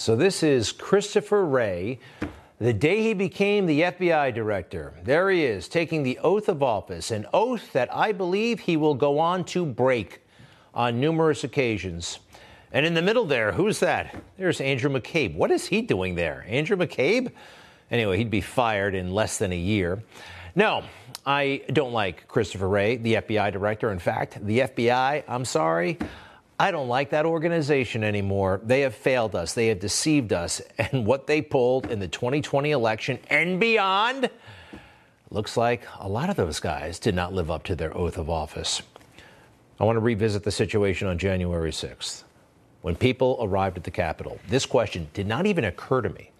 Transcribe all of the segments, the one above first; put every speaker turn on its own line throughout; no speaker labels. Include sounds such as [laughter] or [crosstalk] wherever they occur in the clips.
So this is Christopher Wray, the day he became the FBI director. There he is, taking the oath of office, an oath that I believe he will go on to break on numerous occasions. And in the middle there, who's that? There's Andrew McCabe. What is he doing there? Andrew McCabe? Anyway, he'd be fired in less than a year. No, I don't like Christopher Wray, the FBI director. In fact, the FBI, I'm sorry, I don't like that organization anymore. They have failed us, they have deceived us. [laughs] And what they pulled in the 2020 election and beyond looks like a lot of those guys did not live up to their oath of office. I want to revisit the situation on January 6th when people arrived at the Capitol. This question did not even occur to me.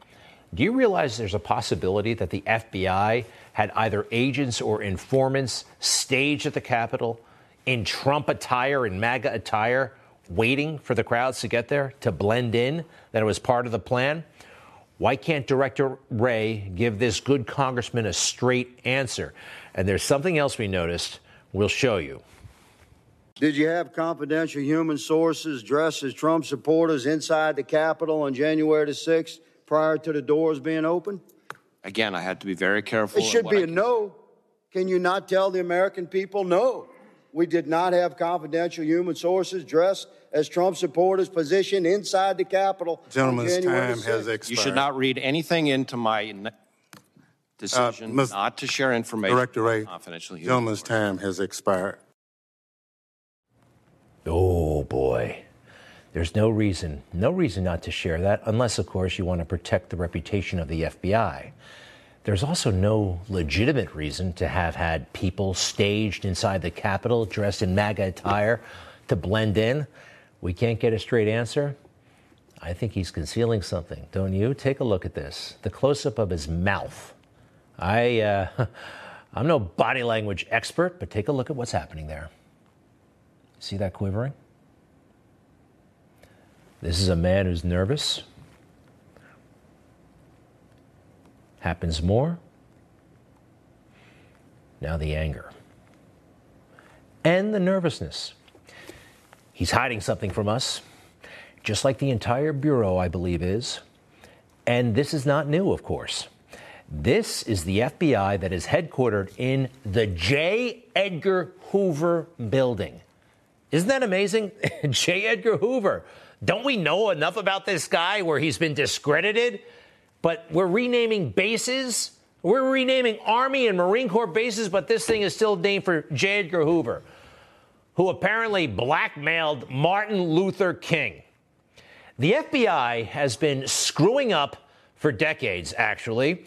Do you realize there's a possibility that the FBI had either agents or informants staged at the Capitol in Trump attire and MAGA attire? Waiting for the crowds to get there to blend in, that it was part of the plan? Why can't Director Wray give this good congressman a straight answer? And there's something else we noticed. We'll show you.
Did you have confidential human sources dressed as Trump supporters inside the Capitol on January the 6th prior to the doors being open?
Again, I had to be very careful.
It should be a no. Can you not tell the American people no? We did not have confidential human sources dressed as Trump supporters positioned inside the Capitol.
Gentleman's time has expired.
You should not read anything into my decision uh, not to share information.
Director Wray, confidential human gentleman's time has expired.
Oh boy. There's no reason, no reason not to share that, unless, of course, you want to protect the reputation of the FBI. There's also no legitimate reason to have had people staged inside the Capitol dressed in MAGA attire to blend in. We can't get a straight answer. I think he's concealing something, don't you? Take a look at this. The close up of his mouth. I, uh, [laughs] I'm no body language expert, but take a look at what's happening there. See that quivering? This is a man who's nervous. happens more. Now the anger and the nervousness. He's hiding something from us, just like the entire Bureau, I believe, is. And this is not new, of course. This is the FBI that is headquartered in the J. Edgar Hoover building. Isn't that amazing? [laughs] J. Edgar Hoover. Don't we know enough about this guy where he's been discredited? but we're renaming bases. We're renaming Army and Marine Corps bases, but this thing is still named for J. Edgar Hoover, who apparently blackmailed Martin Luther King. The FBI has been screwing up for decades, actually.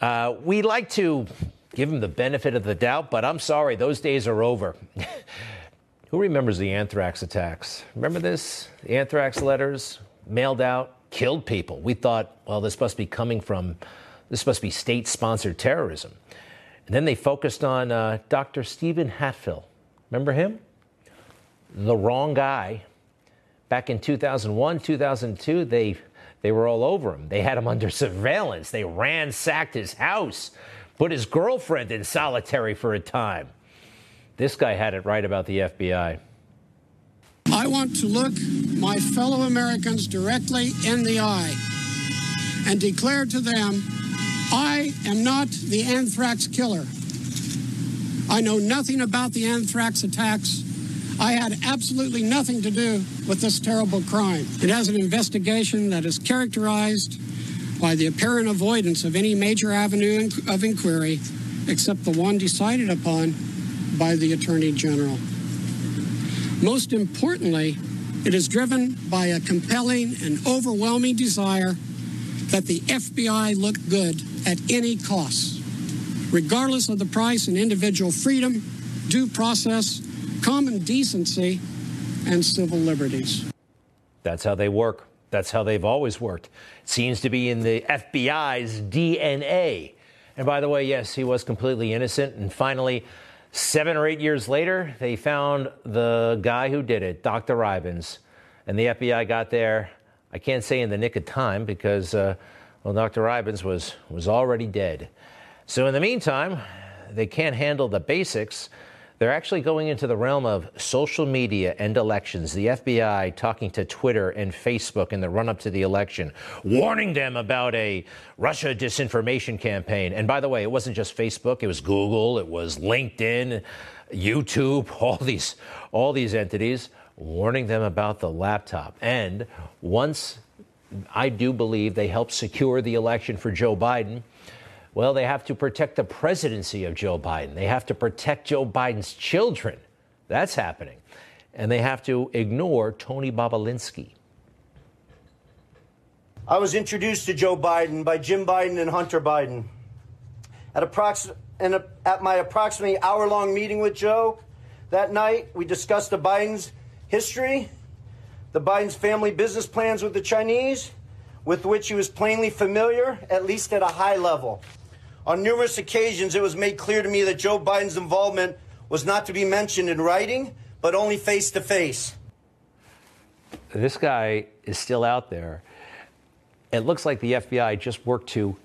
Uh, we like to give them the benefit of the doubt, but I'm sorry, those days are over. [laughs] Who remembers the anthrax attacks? Remember this? The anthrax letters mailed out killed people. We thought, well, this must be coming from, this must be state sponsored terrorism. And then they focused on uh, Dr. Stephen Hatfill. Remember him? The wrong guy. Back in 2001, 2002, they, they were all over him. They had him under surveillance. They ransacked his house, put his girlfriend in solitary for a time. This guy had it right about the FBI.
I want to look my fellow Americans directly in the eye and declare to them I am not the anthrax killer. I know nothing about the anthrax attacks. I had absolutely nothing to do with this terrible crime. It has an investigation that is characterized by the apparent avoidance of any major avenue of inquiry except the one decided upon by the Attorney General. Most importantly, it is driven by a compelling and overwhelming desire that the FBI look good at any cost, regardless of the price and individual freedom, due process, common decency, and civil liberties.
That's how they work. That's how they've always worked. It seems to be in the FBI's DNA. And by the way, yes, he was completely innocent. And finally, seven or eight years later, they found the guy who did it, Dr. Ivins. And the FBI got there, I can't say in the nick of time because, uh, well, Dr. Ivins was, was already dead. So in the meantime, they can't handle the basics. They're actually going into the realm of social media and elections. The FBI talking to Twitter and Facebook in the run up to the election, warning them about a Russia disinformation campaign. And by the way, it wasn't just Facebook, it was Google, it was LinkedIn, YouTube, [laughs] all these, all these entities warning them about the laptop. And once I do believe they helped secure the election for Joe Biden well, they have to protect the presidency of Joe Biden. They have to protect Joe Biden's children. That's happening. And they have to ignore Tony Bobulinski.
I was introduced to Joe Biden by Jim Biden and Hunter Biden. At, approx- a, at my approximately hour long meeting with Joe that night, we discussed the Biden's history, the Biden's family business plans with the Chinese, with which he was plainly familiar, at least at a high level. On numerous occasions, it was made clear to me that Joe Biden's involvement was not to be mentioned in writing, but only face to face.
This guy is still out there. It looks like the FBI just worked to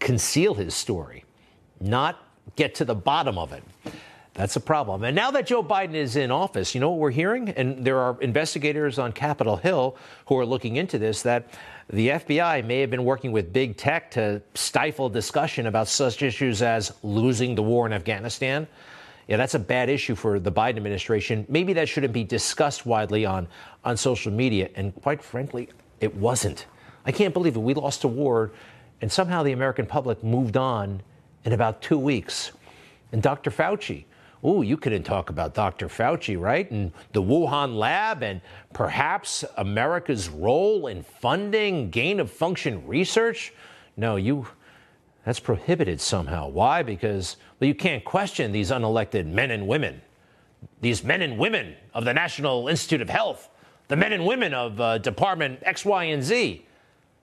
conceal his story, not get to the bottom of it. That's a problem. And now that Joe Biden is in office, you know what we're hearing? And there are investigators on Capitol Hill who are looking into this that the FBI may have been working with big tech to stifle discussion about such issues as losing the war in Afghanistan. Yeah, that's a bad issue for the Biden administration. Maybe that shouldn't be discussed widely on, on social media. And quite frankly, it wasn't. I can't believe it. We lost a war, and somehow the American public moved on in about two weeks. And Dr. Fauci, oh, you couldn't talk about Dr. Fauci, right? And the Wuhan lab and perhaps America's role in funding gain of function research. No, you that's prohibited somehow. Why? Because well, you can't question these unelected men and women, these men and women of the National Institute of Health, the men and women of uh, Department X, Y, and Z,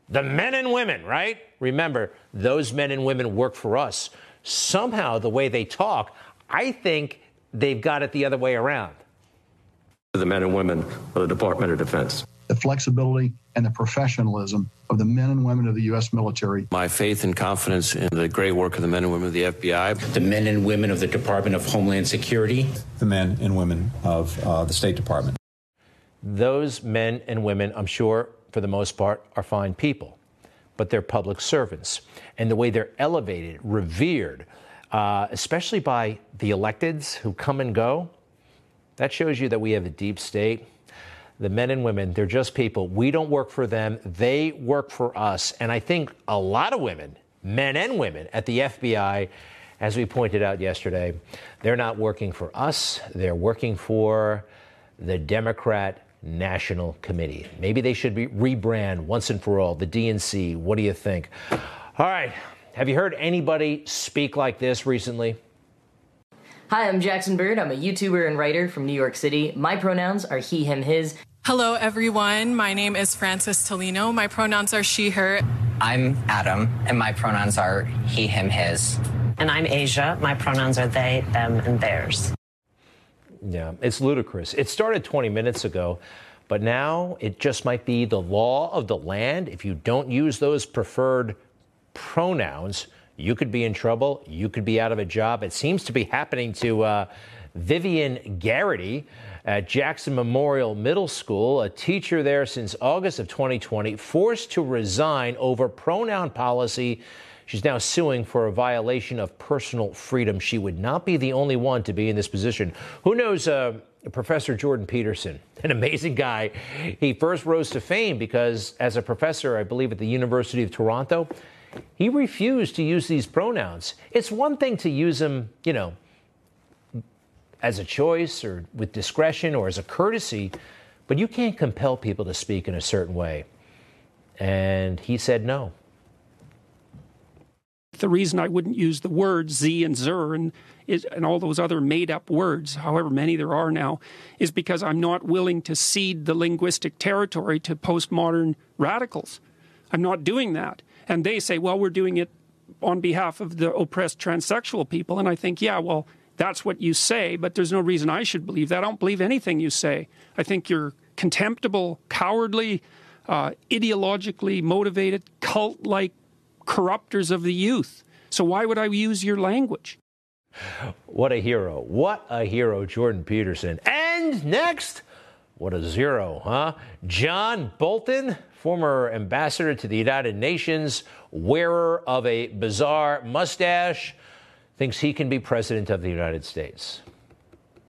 the men and women, right? Remember, those men and women work for us. Somehow, the way they talk, I think they've got it the other way around.
The men and women of the Department of Defense.
The flexibility and the professionalism of the men and women of the U.S. military.
My faith and confidence in the great work of the men and women of the FBI.
The men and women of the Department of Homeland Security.
The men and women of uh, the State Department.
Those men and women, I'm sure, for the most part, are fine people, but they're public servants. And the way they're elevated, revered, uh, especially by the electeds who come and go. That shows you that we have a deep state. The men and women, they're just people. We don't work for them, they work for us. And I think a lot of women, men and women at the FBI, as we pointed out yesterday, they're not working for us, they're working for the Democrat National Committee. Maybe they should be rebrand once and for all the DNC. What do you think? All right, have you heard anybody speak like this recently?
Hi, I'm Jackson Bird. I'm a YouTuber and writer from New York City. My pronouns are he, him, his.
Hello, everyone. My name is Francis Tolino. My pronouns are she, her.
I'm Adam, and my pronouns are he, him, his.
And I'm Asia. My pronouns are they, them, and theirs.
Yeah, it's ludicrous. It started 20 minutes ago, but now it just might be the law of the land. If you don't use those preferred pronouns, you could be in trouble. You could be out of a job. It seems to be happening to uh, Vivian Geraghty at Jackson Memorial Middle School, a teacher there since August of 2020, forced to resign over pronoun policy She's now suing for a violation of personal freedom. She would not be the only one to be in this position. Who knows? Uh, Professor Jordan Peterson, [laughs] an amazing guy. He first rose to fame because, as a professor, I believe at the University of Toronto, he refused to use these pronouns. It's one thing to use them, you know, as a choice or with discretion or as a courtesy, but you can't compel people to speak in a certain way. And he said no.
The reason I wouldn't use the words Z and Zer and, is, and all those other made up words, however many there are now, is because I'm not willing to cede the linguistic territory to postmodern radicals. I'm not doing that. And they say, well, we're doing it on behalf of the oppressed transsexual people. And I think, yeah, well, that's what you say, but there's no reason I should believe that. I don't believe anything you say. I think you're contemptible, cowardly, uh, ideologically motivated, cult like corruptors of the youth. So why would I use your language?
What a hero. What a hero, Jordan Peterson. And next, what a zero, huh? John Bolton, former ambassador to the United Nations, wearer of a bizarre mustache, thinks he can be president of the United States.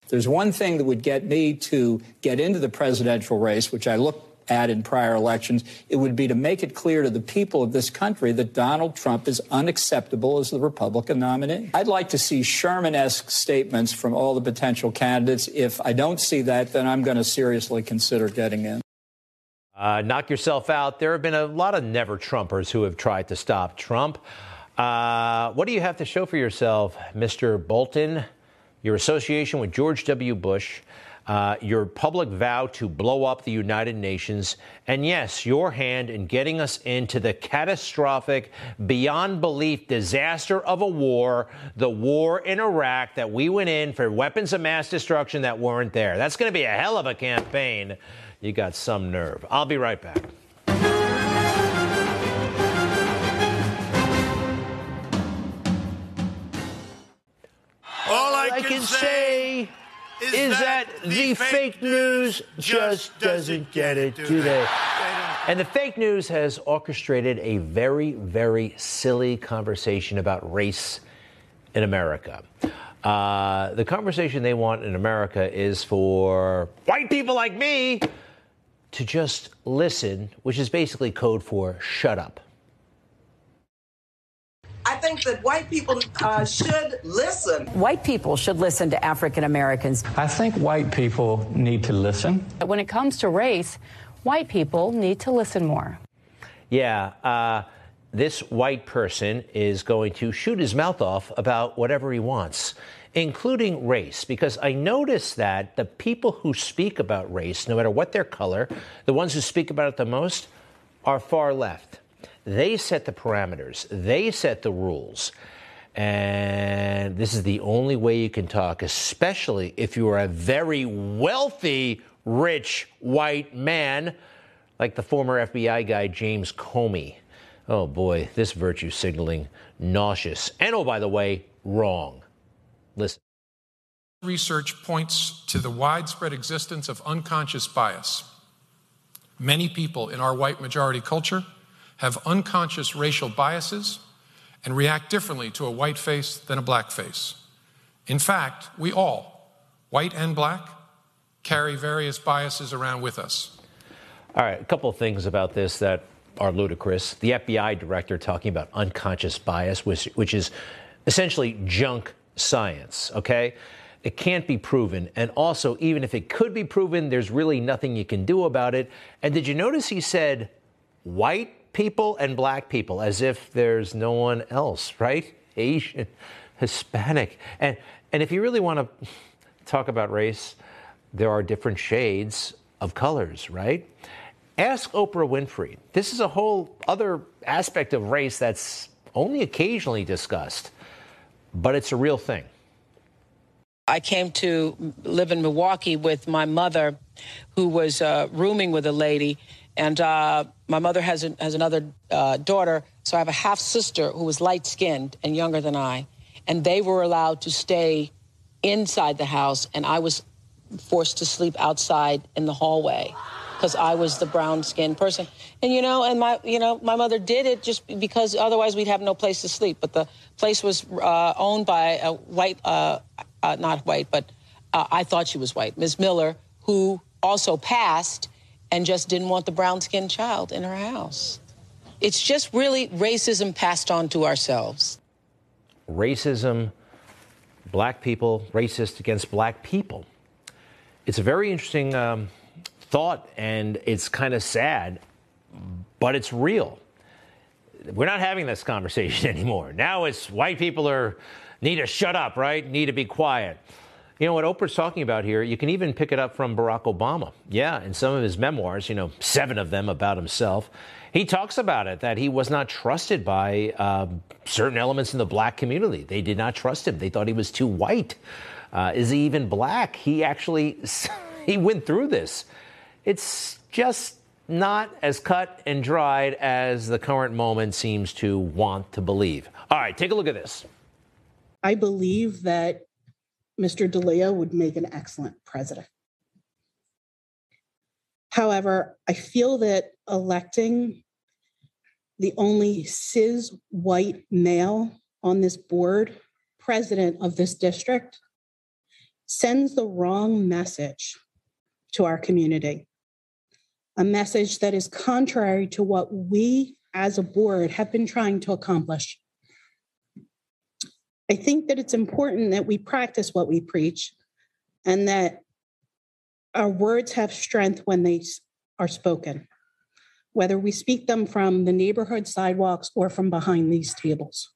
There's one thing that would get me to get into the presidential race, which I look at in prior elections, it would be to make it clear to the people of this country that Donald Trump is unacceptable as the Republican nominee. I'd like to see Sherman esque statements from all the potential candidates. If I don't see that, then I'm going to seriously consider getting in.
Uh, knock yourself out. There have been a lot of never Trumpers who have tried to stop Trump. Uh, what do you have to show for yourself, Mr. Bolton? Your association with George W. Bush, uh, your public vow to blow up the United Nations, and yes, your hand in getting us into the catastrophic, beyond belief disaster of a war, the war in Iraq that we went in for weapons of mass destruction that weren't there. That's going to be a hell of a campaign. You got some nerve. I'll be right back.
All I,
I
can, say
is, is that, that, the fake news just doesn't get it, do they? And the fake news has orchestrated a very, very silly conversation about race in America. Uh, the conversation they want in America is for white people like me to just listen, which is basically code for shut up.
I think that white people uh, should listen.
White people should listen to African Americans.
I think white people need to listen.
When it comes to race, white people need to listen more.
Yeah. Uh, this white person is going to shoot his mouth off about whatever he wants, including race, because I notice that the people who speak about race, no matter what their color, the ones who speak about it the most, are far left. They set the parameters, they set the rules. And this is the only way you can talk, especially if you are a very wealthy, rich white man like the former FBI guy James Comey. Oh boy, this virtue signaling, nauseous. And oh, by the way, wrong. Listen.
Research points to the widespread existence of unconscious bias. Many people in our white majority culture have unconscious racial biases and react differently to a white face than a black face. In fact, we all, white and black, carry various biases around with us.
All right, a couple of things about this that are ludicrous. The FBI director talking about unconscious bias, which, which is essentially junk science, okay? It can't be proven. And also, even if it could be proven, there's really nothing you can do about it. And did you notice he said white people and black people as if there's no one else, right? [laughs] Asian, Hispanic. And, and if you really want to talk about race, there are different shades of colors, right? Ask Oprah Winfrey. This is a whole other aspect of race that's only occasionally discussed, but it's a real thing.
I came to live in Milwaukee with my mother, who was uh, rooming with a lady, and uh, my mother has, has another uh, daughter, so I have a half sister who was light skinned and younger than I. And they were allowed to stay inside the house, and I was forced to sleep outside in the hallway. Because I was the brown skinned person. And you know, and my you know, my mother did it just because otherwise we'd have no place to sleep. But the place was uh, owned by a white, uh, uh, not white, but uh, I thought she was white, Ms. Miller, who also passed and just didn't want the brown skinned child in her house. It's just really racism passed on to ourselves.
Racism, black people, racist against black people. It's a very interesting um, thought, and it's kind of sad, but it's real. We're not having this conversation [laughs] anymore. Now it's white people are need to shut up, right? Need to be quiet. You know what Oprah's talking about here? You can even pick it up from Barack Obama. Yeah, in some of his memoirs, you know, seven of them about himself, he talks about it that he was not trusted by uh, certain elements in the black community. They did not trust him. They thought he was too white. Uh, is he even black? He actually [laughs] he went through this. It's just not as cut and dried as the current moment seems to want to believe. All right, take a look at this.
I believe that Mr. DeLeo would make an excellent president. However, I feel that electing the only cis white male on this board, president of this district, sends the wrong message to our community. A message that is contrary to what we as a board have been trying to accomplish. I think that it's important that we practice what we preach and that our words have strength when they are spoken, whether we speak them from the neighborhood sidewalks or from behind these tables.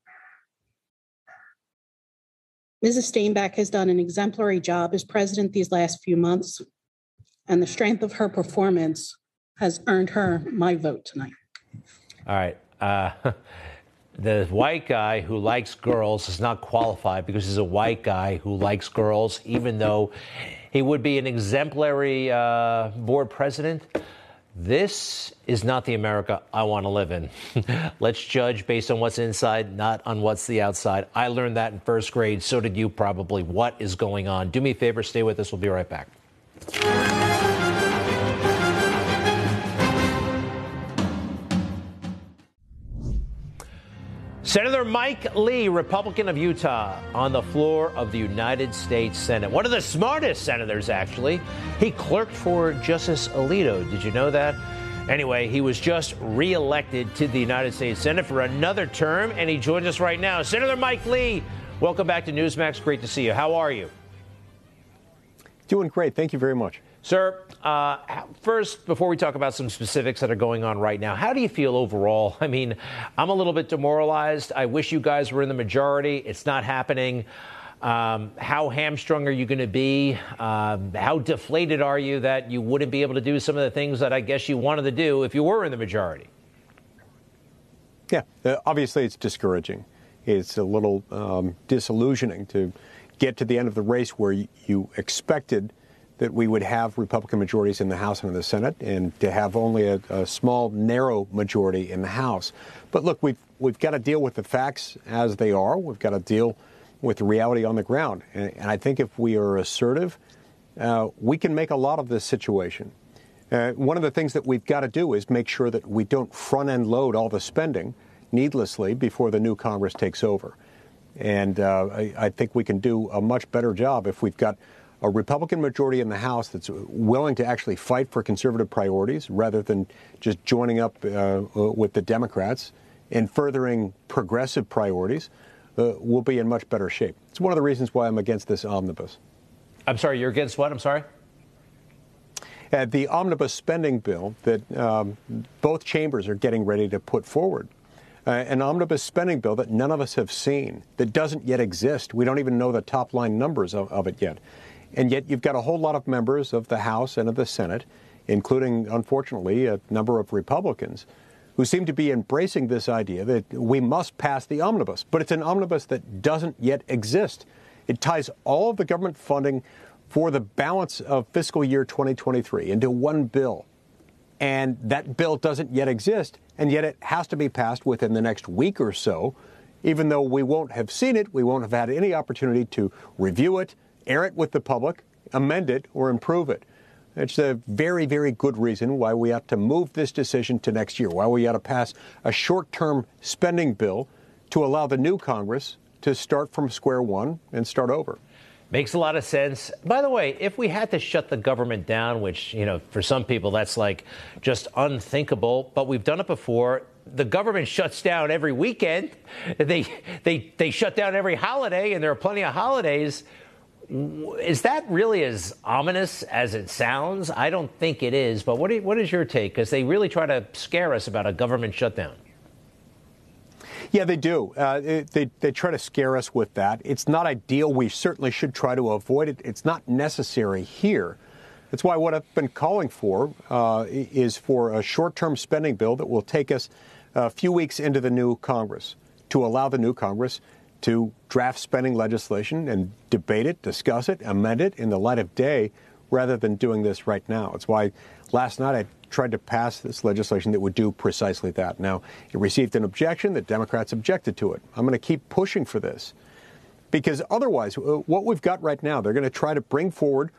Mrs. Steinbeck has done an exemplary job as president these last few months, and the strength of her performance has earned her my vote tonight.
All right. Uh, [laughs] the white guy who likes girls is not qualified because he's a white guy who likes girls, even though he would be an exemplary uh, board president. This is not the America I want to live in. [laughs] Let's judge based on what's inside, not on what's the outside. I learned that in first grade. So did you probably. What is going on? Do me a favor, stay with us. We'll be right back. Senator Mike Lee, Republican of Utah, on the floor of the United States Senate. One of the smartest senators, actually. He clerked for Justice Alito. Did you know that? Anyway, he was just reelected to the United States Senate for another term, and he joins us right now. Senator Mike Lee, welcome back to Newsmax. Great to see you. How are you?
Doing great. Thank you very much.
Sir, uh, first, before we talk about some specifics that are going on right now, how do you feel overall? [laughs] I mean, I'm a little bit demoralized. I wish you guys were in the majority. It's not happening. Um, how hamstrung are you going to be? Um, how deflated are you that you wouldn't be able to do some of the things that I guess you wanted to do if you were in the majority?
Yeah, uh, obviously it's discouraging. It's a little um, disillusioning to get to the end of the race where you expected that we would have Republican majorities in the House and in the Senate, and to have only a, a small, narrow majority in the House. But look, we've we've got to deal with the facts as they are. We've got to deal with the reality on the ground. And, and I think if we are assertive, uh, we can make a lot of this situation. Uh, one of the things that we've got to do is make sure that we don't front end load all the spending needlessly before the new Congress takes over. And uh, I, I think we can do a much better job if we've got a Republican majority in the House that's willing to actually fight for conservative priorities rather than just joining up uh, with the Democrats and furthering progressive priorities, uh, we'll be in much better shape. It's one of the reasons why I'm against this omnibus.
I'm sorry, you're against what? I'm sorry?
Uh, the omnibus spending bill that um, both chambers are getting ready to put forward. Uh, an omnibus spending bill that none of us have seen, that doesn't yet exist. We don't even know the top line numbers of, of it yet. And yet you've got a whole lot of members of the House and of the Senate, including, unfortunately, a number of Republicans, who seem to be embracing this idea that we must pass the omnibus. But it's an omnibus that doesn't yet exist. It ties all of the government funding for the balance of fiscal year 2023 into one bill. And that bill doesn't yet exist, and yet it has to be passed within the next week or so. Even though we won't have seen it, we won't have had any opportunity to review it, air it with the public, amend it, or improve it. It's a very, very good reason why we ought to move this decision to next year, why we ought to pass a short term spending bill to allow the new Congress to start from square one and start over.
Makes a lot of sense. By the way, if we had to shut the government down, which, you know, for some people that's like just unthinkable, but we've done it before. The government shuts down every weekend. [laughs] They they they shut down every holiday and there are plenty of holidays. Is that really as ominous as it sounds? I don't think it is, but what, what is your take? Because they really try to scare us about a government shutdown.
Yeah, they do. Uh, they, they try to scare us with that. It's not ideal. We certainly should try to avoid it. It's not necessary here. That's why what I've been calling for uh, is for a short term spending bill that will take us a few weeks into the new Congress to allow the new Congress to draft spending legislation and debate it, discuss it, amend it in the light of day rather than doing this right now. It's why last night I tried to pass this legislation that would do precisely that. Now, it received an objection. The Democrats objected to it. I'm going to keep pushing for this because otherwise, uh, what we've got right now, they're going to try to bring forward,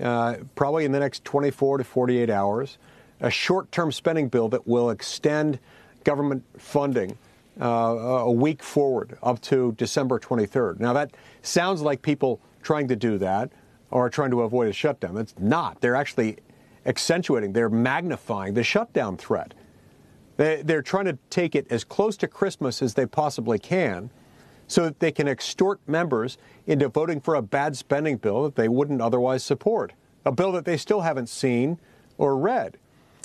uh, probably in the next 24 to 48 hours, a short term spending bill that will extend government funding. Uh, a week forward up to December 23rd. Now, that sounds like people trying to do that or trying to avoid a shutdown. It's not. They're actually accentuating, they're magnifying the shutdown threat. They, they're trying to take it as close to Christmas as they possibly can so that they can extort members into voting for a bad spending bill that they wouldn't otherwise support, a bill that they still haven't seen or read.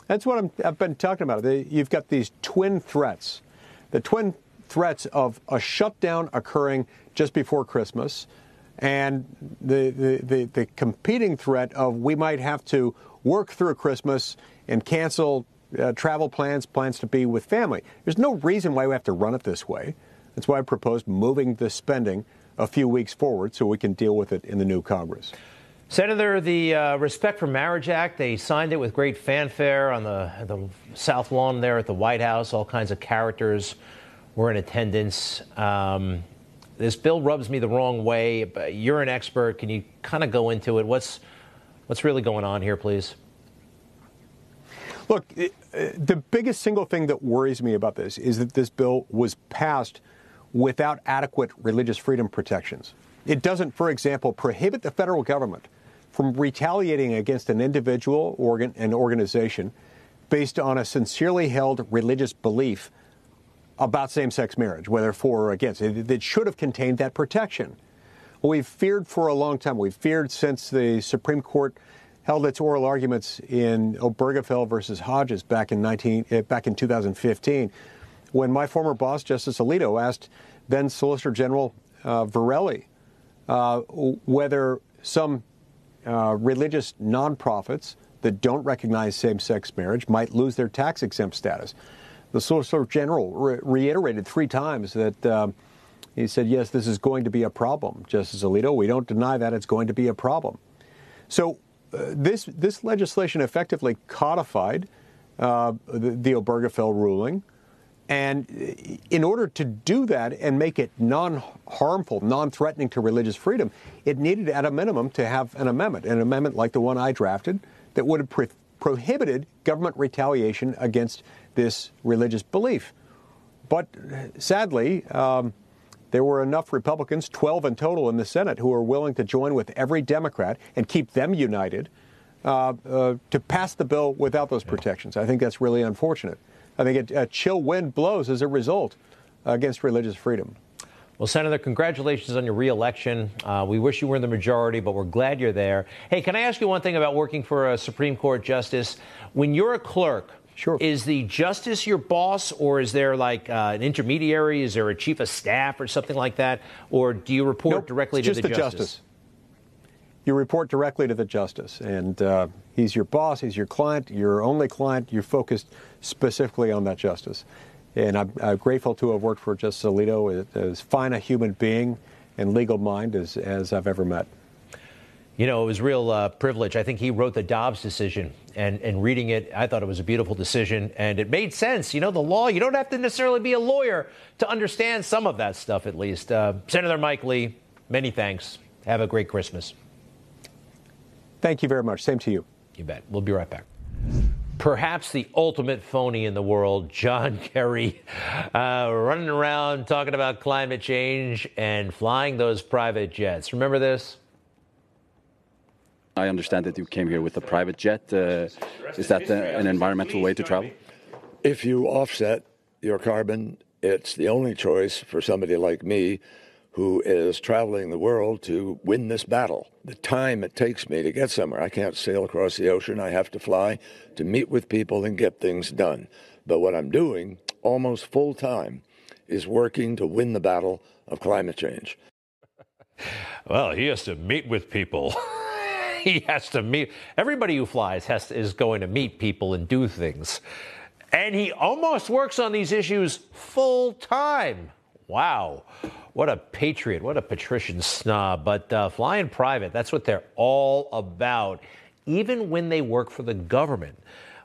That's what i have been talking about. You've got these twin threats the twin threats of a shutdown occurring just before Christmas and the, the, the, the competing threat of we might have to work through Christmas and cancel uh, travel plans, plans to be with family. There's no reason why we have to run it this way. That's why I proposed moving the spending a few weeks forward so we can deal with it in the new Congress.
Senator, the uh, Respect for Marriage Act, they signed it with great fanfare on the, the South Lawn there at the White House. All kinds of characters were in attendance. Um, this bill rubs me the wrong way. But You're an expert. Can you kind of go into it? What's what's really going on here, please?
Look, uh, the biggest single thing that worries me about this is that this bill was passed without adequate religious freedom protections. It doesn't, for example, prohibit the federal government from retaliating against an individual, or an organization based on a sincerely held religious belief about same sex marriage, whether for or against. It, it should have contained that protection. we've feared for a long time. We've feared since the Supreme Court held its oral arguments in Obergefell versus Hodges back in 19 eh, back in 2015, when my former boss Justice Alito asked then Solicitor General uh, Verrilli uh, whether some uh, religious nonprofits that don't recognize same-sex marriage might lose their tax exempt status. The Solicitor General re- reiterated three times that um, he said, yes, this is going to be a problem, Justice Alito. We don't deny that it's going to be a problem. So uh, this, this legislation effectively codified uh, the, the Obergefell ruling. And in order to do that and make it non harmful, non threatening to religious freedom, it needed at a minimum to have an amendment, an amendment like the one I drafted that would have pre- prohibited government retaliation against this religious belief. But sadly, um, there were enough Republicans, 12 in total in the Senate, who were willing to join with every Democrat and keep them united uh, uh, to pass the bill without those protections. I think that's really unfortunate. I think a, a chill wind blows as a result against religious freedom.
Well, Senator, congratulations on your reelection. Uh, we wish you were in the majority, but we're glad you're there. Hey, can I ask you one thing about working for a Supreme Court justice? When you're a clerk,
Sure.
Is the justice your boss, or is there like uh, an intermediary? Is there a chief of staff or something like that? Or do you report
nope,
directly
to
the,
the
justice?
justice? You report directly to the justice, and uh, he's your boss, he's your client, your only client. You're focused specifically on that justice. And I'm, I'm grateful to have worked for Justice Alito, as fine a human being and legal mind as, as I've ever met.
You know, it was real uh, privilege. I think he wrote the Dobbs decision, and, and reading it, I thought it was a beautiful decision, and it made sense. You know, the law, you don't have to necessarily be a lawyer to understand some of that stuff, at least. Uh, Senator Mike Lee, many thanks. Have a great Christmas.
Thank you very much. Same to you.
You bet. We'll be right back. Perhaps the ultimate phony in the world, John [laughs] Kerry, uh, running around talking about climate change and flying those private jets. Remember this?
I understand that you came here with a private jet. Uh, is that uh, an environmental way to travel?
If you offset your carbon, it's the only choice for somebody like me who is traveling the world to win this battle. The time it takes me to get somewhere, I can't sail across the ocean. I have to fly to meet with people and get things done. But what I'm doing almost full time is working to win the battle of climate change. [laughs]
well, he has to meet with people. [laughs] he has to meet everybody who flies has to, is going to meet people and do things. And he almost works on these issues full time. Wow. What a patriot. What a patrician snob. But uh, flying private, that's what they're all about, even when they work for the government.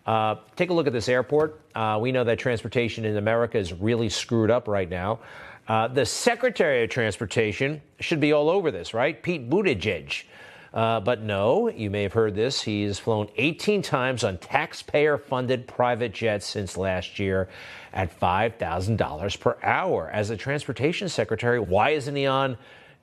Uh, take a look at this airport. Uh, we know that transportation in America is really screwed up right now. Uh, the Secretary of Transportation should be all over this, right? Pete Buttigieg. Uh, but no, you may have heard this. He's flown 18 times on taxpayer funded private jets since last year at $5,000 per hour. As a transportation secretary, why isn't he on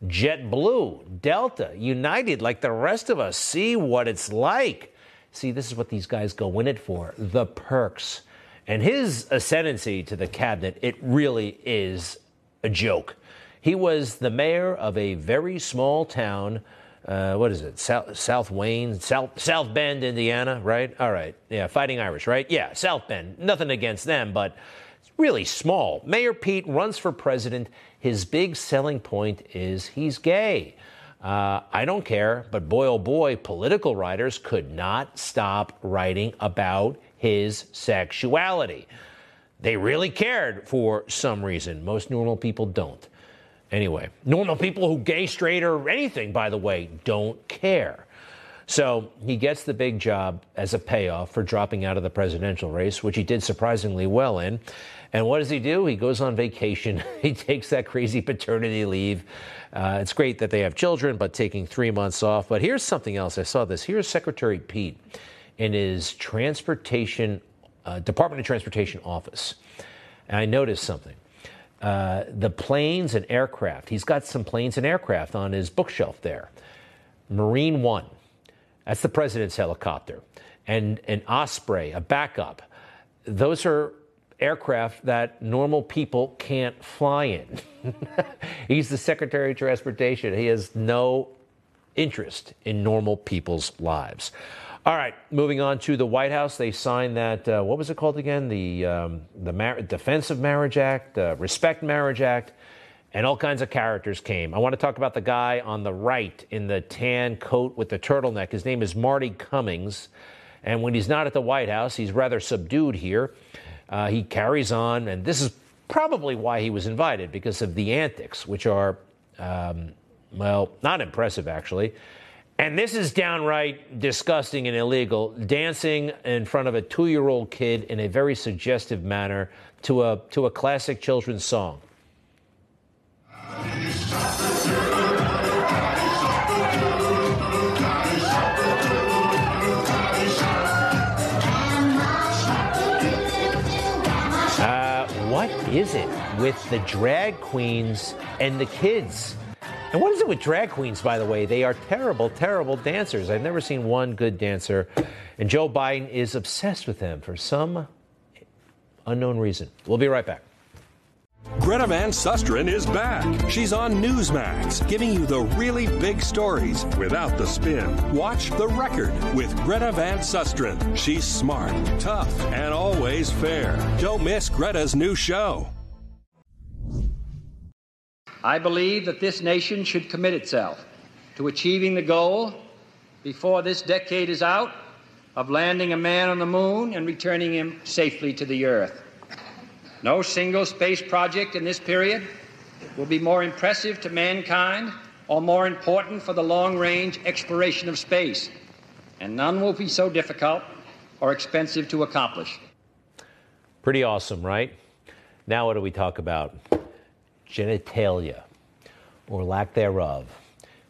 JetBlue, Delta, United, like the rest of us? See what it's like. See, this is what these guys go in it for the perks. And his ascendancy to the cabinet, it really is a joke. He was the mayor of a very small town uh, what is it? South, South Wayne, South South Bend, Indiana, right? All right, yeah, Fighting Irish, right? Yeah, South Bend. Nothing against them, but it's really small. Mayor Pete runs for president. His big selling point is he's gay. Uh, I don't care, but boy, oh boy, political writers could not stop writing about his sexuality. They really cared for some reason. Most normal people don't. Anyway, normal people who gay, straight, or anything, by the way, don't care. So he gets the big job as a payoff for dropping out of the presidential race, which he did surprisingly well in. And what does he do? He goes on vacation. [laughs] he takes that crazy paternity leave. Uh, it's great that they have children, but taking three months off. But here's something else. I saw this. Here's Secretary Pete in his transportation, uh, Department of Transportation office. And I noticed something. Uh, the planes and aircraft. He's got some planes and aircraft on his bookshelf there. Marine One, that's the president's helicopter, and an Osprey, a backup. Those are aircraft that normal people can't fly in. [laughs] He's the Secretary of Transportation. He has no interest in normal people's lives. All right, moving on to the White House. They signed that, uh, what was it called again? The, um, the Mar- Defense of Marriage Act, uh, Respect Marriage Act, and all kinds of characters came. I want to talk about the guy on the right in the tan coat with the turtleneck. His name is Marty Cummings. And when he's not at the White House, he's rather subdued here. Uh, he carries on, and this is probably why he was invited because of the antics, which are, um, well, not impressive actually. And this is downright disgusting and illegal, dancing in front of a two year old kid in a very suggestive manner to a, to a classic children's song. Uh, what is it with the drag queens and the kids? And what is it with drag queens, by the way? They are terrible, terrible dancers. I've never seen one good dancer. And Joe Biden is obsessed with them for some unknown reason. We'll be right back.
Greta Van Susteren is back. She's on Newsmax, giving you the really big stories without the spin. Watch The Record with Greta Van Susteren. She's smart, tough, and always fair. Don't miss Greta's new show.
I believe that this nation should commit itself to achieving the goal before this decade is out of landing a man on the moon and returning him safely to the earth. No single space project in this period will be more impressive to mankind or more important for the long range exploration of space, and none will be so difficult or expensive to accomplish.
Pretty awesome, right? Now, what do we talk about? Genitalia or lack thereof.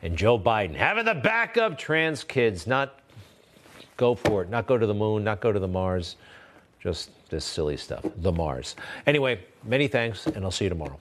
And Joe Biden having the backup trans kids, not Go for it. Not go to the moon, not go to the Mars. Just this silly stuff. The Mars. Anyway, many thanks, and I'll see you tomorrow.